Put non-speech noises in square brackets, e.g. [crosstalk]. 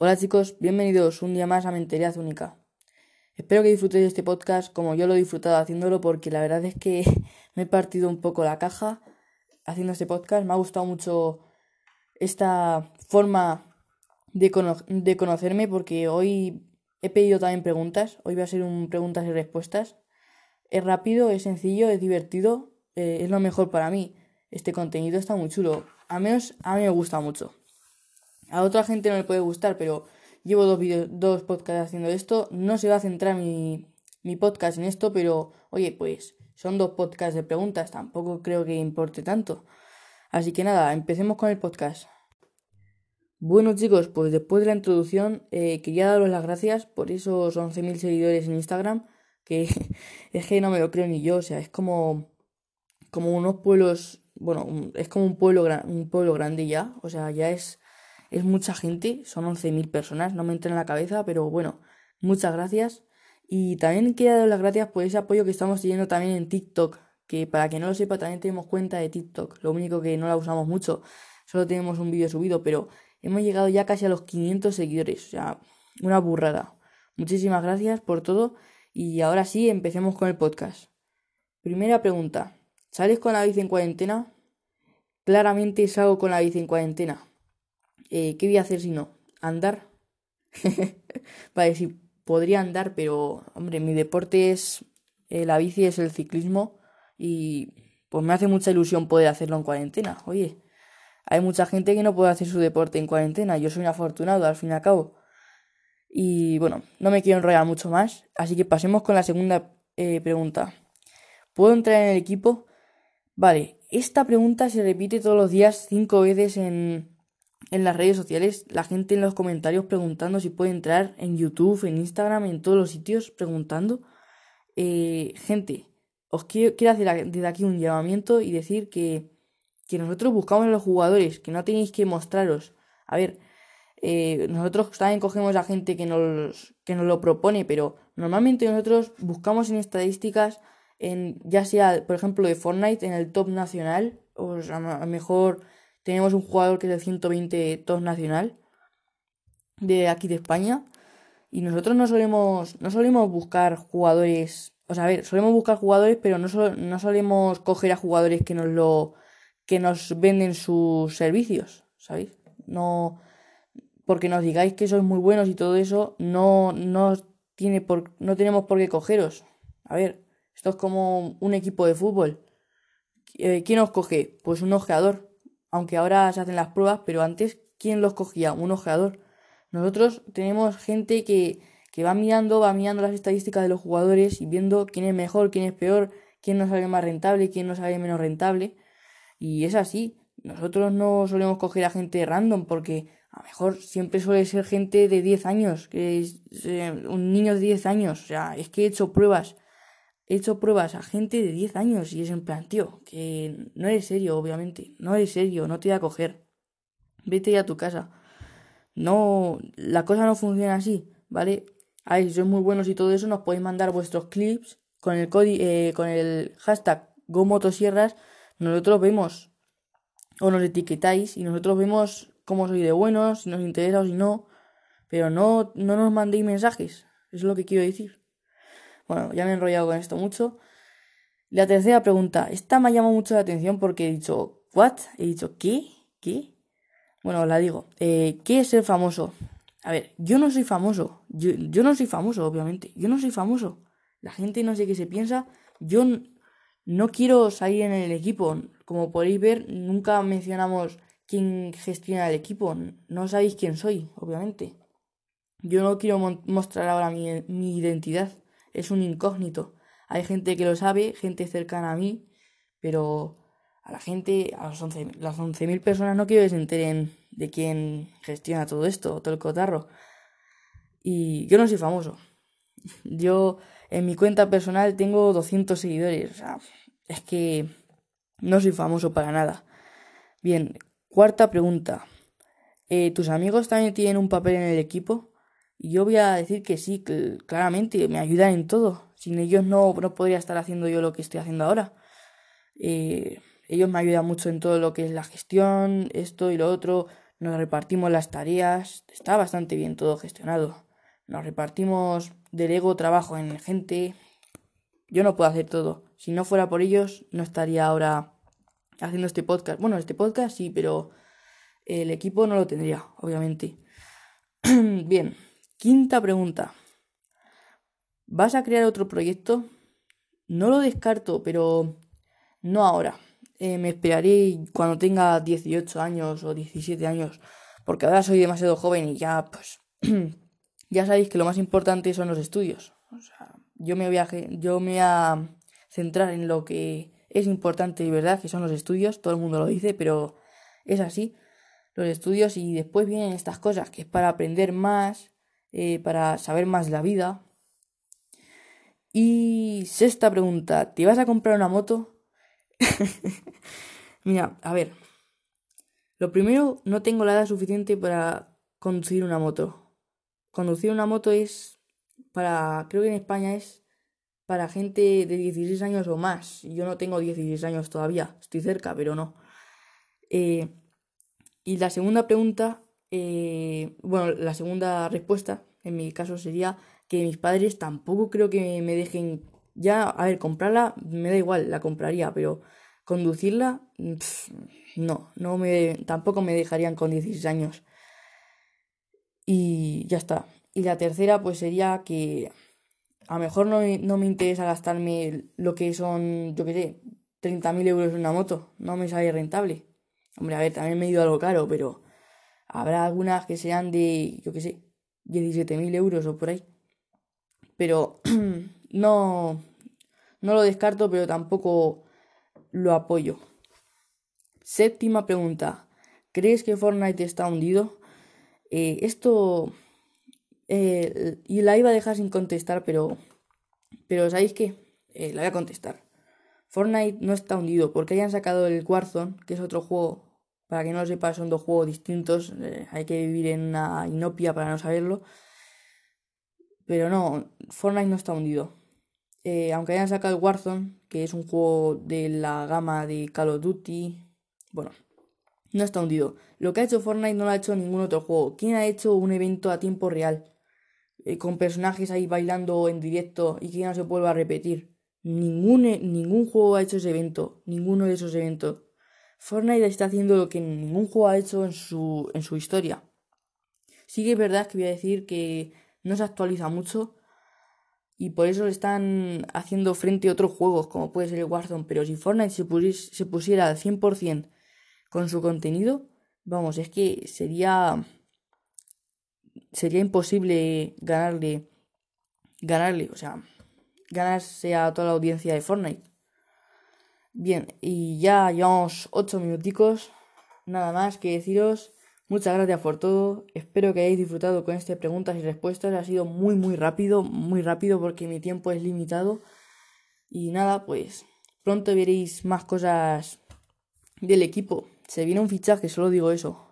Hola chicos, bienvenidos un día más a Mentalidad Única. Espero que disfrutéis este podcast como yo lo he disfrutado haciéndolo porque la verdad es que [laughs] me he partido un poco la caja haciendo este podcast. Me ha gustado mucho esta forma de, de conocerme porque hoy he pedido también preguntas. Hoy va a ser un preguntas y respuestas. Es rápido, es sencillo, es divertido, eh, es lo mejor para mí. Este contenido está muy chulo. Al menos a mí me gusta mucho. A otra gente no le puede gustar, pero llevo dos, dos podcasts haciendo esto. No se va a centrar mi, mi podcast en esto, pero oye, pues son dos podcasts de preguntas. Tampoco creo que importe tanto. Así que nada, empecemos con el podcast. Bueno chicos, pues después de la introducción eh, quería daros las gracias por esos 11.000 seguidores en Instagram, que [laughs] es que no me lo creo ni yo, o sea, es como, como unos pueblos, bueno, es como un pueblo, un pueblo grande ya, o sea, ya es es mucha gente, son 11.000 personas, no me entra en la cabeza, pero bueno, muchas gracias. Y también quiero dar las gracias por ese apoyo que estamos teniendo también en TikTok, que para que no lo sepa también tenemos cuenta de TikTok, lo único que no la usamos mucho, solo tenemos un vídeo subido, pero hemos llegado ya casi a los 500 seguidores, o sea, una burrada. Muchísimas gracias por todo y ahora sí, empecemos con el podcast. Primera pregunta, ¿sales con la bici en cuarentena? Claramente salgo con la bici en cuarentena. Eh, ¿qué voy a hacer si no? ¿Andar? [laughs] vale, sí, podría andar, pero, hombre, mi deporte es eh, la bici, es el ciclismo y pues me hace mucha ilusión poder hacerlo en cuarentena. Oye, hay mucha gente que no puede hacer su deporte en cuarentena, yo soy un afortunado al fin y al cabo. Y bueno, no me quiero enrollar mucho más, así que pasemos con la segunda eh, pregunta. ¿Puedo entrar en el equipo? Vale, esta pregunta se repite todos los días cinco veces en, en las redes sociales, la gente en los comentarios preguntando si puede entrar en YouTube, en Instagram, en todos los sitios preguntando. Eh, gente, os quiero, quiero hacer desde aquí un llamamiento y decir que, que nosotros buscamos a los jugadores, que no tenéis que mostraros. A ver, eh, nosotros también cogemos a gente que nos, que nos lo propone, pero normalmente nosotros buscamos en estadísticas, en ya sea, por ejemplo, de Fortnite, en el top nacional, o sea, mejor tenemos un jugador que es el 120 top nacional de aquí de España. Y nosotros no solemos, no solemos buscar jugadores. O sea, a ver, solemos buscar jugadores, pero no, no solemos coger a jugadores que nos lo. que nos venden sus servicios, ¿sabéis? No. Porque nos digáis que sois muy buenos y todo eso, no, no, tiene por, no tenemos por qué cogeros. A ver, esto es como un equipo de fútbol. Eh, ¿Quién os coge? Pues un ojeador aunque ahora se hacen las pruebas, pero antes, ¿quién los cogía? Un ojeador. Nosotros tenemos gente que, que va mirando, va mirando las estadísticas de los jugadores y viendo quién es mejor, quién es peor, quién nos sale más rentable, quién nos sale menos rentable. Y es así. Nosotros no solemos coger a gente random porque a lo mejor siempre suele ser gente de 10 años, que es eh, un niño de 10 años. O sea, es que he hecho pruebas he hecho pruebas a gente de 10 años y es en plan, tío, que no eres serio, obviamente, no eres serio, no te voy a coger. Vete ya a tu casa. No, la cosa no funciona así, ¿vale? Ay, sois muy buenos y todo eso, nos podéis mandar vuestros clips con el eh, con el hashtag GoMotosierras, nosotros vemos o nos etiquetáis y nosotros vemos cómo sois de buenos, si nos interesa o si no, pero no, no nos mandéis mensajes, es lo que quiero decir. Bueno, ya me he enrollado con esto mucho. La tercera pregunta. Esta me ha llamado mucho la atención porque he dicho, ¿what? He dicho, ¿qué? ¿Qué? Bueno, la digo. Eh, ¿Qué es ser famoso? A ver, yo no soy famoso. Yo, yo no soy famoso, obviamente. Yo no soy famoso. La gente no sé qué se piensa. Yo no quiero salir en el equipo. Como podéis ver, nunca mencionamos quién gestiona el equipo. No sabéis quién soy, obviamente. Yo no quiero mostrar ahora mi, mi identidad es un incógnito. Hay gente que lo sabe, gente cercana a mí, pero a la gente, a los 11, las 11.000 personas no quiero que se enteren de quién gestiona todo esto, todo el cotarro. Y yo no soy famoso. [laughs] Yo en mi cuenta personal tengo 200 seguidores. O sea, es que no soy famoso para nada. Bien, cuarta pregunta. Eh, ¿Tus amigos también tienen un papel en el equipo? Yo voy a decir que sí, claramente me ayudan en todo. Sin ellos no, no podría estar haciendo yo lo que estoy haciendo ahora. Eh, ellos me ayudan mucho en todo lo que es la gestión, esto y lo otro. nos repartimos las tareas, está bastante bien todo gestionado. Nos repartimos del ego trabajo en gente. Yo no puedo hacer todo. Si no fuera por ellos, no estaría ahora haciendo este podcast. Bueno, este podcast sí, pero el equipo no lo tendría, obviamente. [clears throat] bien, quinta pregunta. ¿Vas a crear otro proyecto? No lo descarto, pero no ahora. Eh, me esperaré cuando tenga 18 años o 17 años, porque ahora soy demasiado joven y ya, pues, [clears throat] ya sabéis que lo más importante son los estudios. O sea, yo me voy a, yo me voy a centrar en lo que es importante y verdad, que son los estudios, todo el mundo lo dice, pero es así, los estudios y después vienen estas cosas, que es para aprender más, eh, para saber más la vida. Y sexta pregunta, ¿te vas a comprar una moto? [laughs] Mira, a ver. Lo primero, no tengo la edad suficiente para conducir una moto. Conducir una moto es para, creo que en España es para gente de 16 años o más. Yo no tengo 16 años todavía, estoy cerca, pero no. Eh, y la segunda pregunta, eh, bueno, la segunda respuesta en mi caso sería que mis padres tampoco creo que me dejen ya, a ver, comprarla me da igual, la compraría, pero conducirla, no, no me, tampoco me dejarían con 16 años. Y ya está. Y la tercera, pues sería que a lo mejor no, no me interesa gastarme lo que son, yo qué sé, 30.000 euros en una moto, no me sale rentable. Hombre, a ver, también me he ido algo caro, pero habrá algunas que sean de, yo qué sé, 17.000 euros o por ahí. Pero [clears throat] no, no lo descarto, pero tampoco lo apoyo. Séptima pregunta. ¿Crees que Fortnite está hundido? Eh, esto... Eh, y la iba a dejar sin contestar, pero... Pero ¿sabéis qué? Eh, la voy a contestar. Fortnite no está hundido porque hayan sacado el Warzone, que es otro juego. Para que no lo sepa, son dos juegos distintos. hay que vivir en una inopia para no saberlo. Pero no, Fortnite no está hundido. Eh, aunque hayan sacado el Warzone, que es un juego de la gama de Call of Duty, bueno, no está hundido. Lo que ha hecho Fortnite no lo ha hecho ningún otro juego. ¿Quién ha hecho un evento a tiempo real? Eh, con personajes ahí bailando en directo y que no se vuelva a repetir. Eh, ningún juego ha hecho ese evento. Ninguno de esos eventos. Fortnite está haciendo lo que ningún juego ha hecho en su, en su historia. Sí que es verdad que voy a decir que no se actualiza mucho y por eso le están haciendo frente a otros juegos como puede ser el Warzone, pero si Fortnite se, se pusiera al 100% con su contenido, vamos, es que sería sería imposible ganarle ganarle, o sea, ganarse a toda la audiencia de Fortnite. Bien, y ya llevamos 8 minuticos, nada más que deciros Muchas gracias por todo. Espero que hayáis disfrutado con este preguntas y respuestas. Ha sido muy muy rápido, muy rápido porque mi tiempo es limitado. Y nada, pues pronto veréis más cosas del equipo. Se viene un fichaje, solo digo eso.